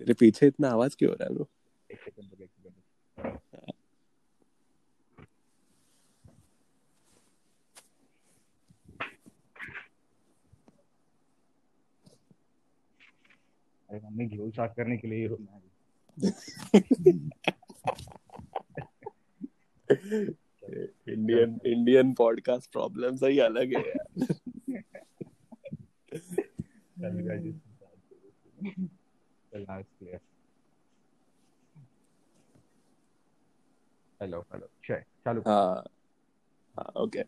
तेरे पीछे इतना आवाज़ क्यों हो रहा है ब्रो एक सेकंड रुक एक सेकंड अरे मम्मी साफ़ करने के लिए ही रूम में इंडियन इंडियन पॉडकास्ट प्रॉब्लम सही अलग है यार। the last clear. Hello, hello. Sure. Hello. Uh, uh, okay.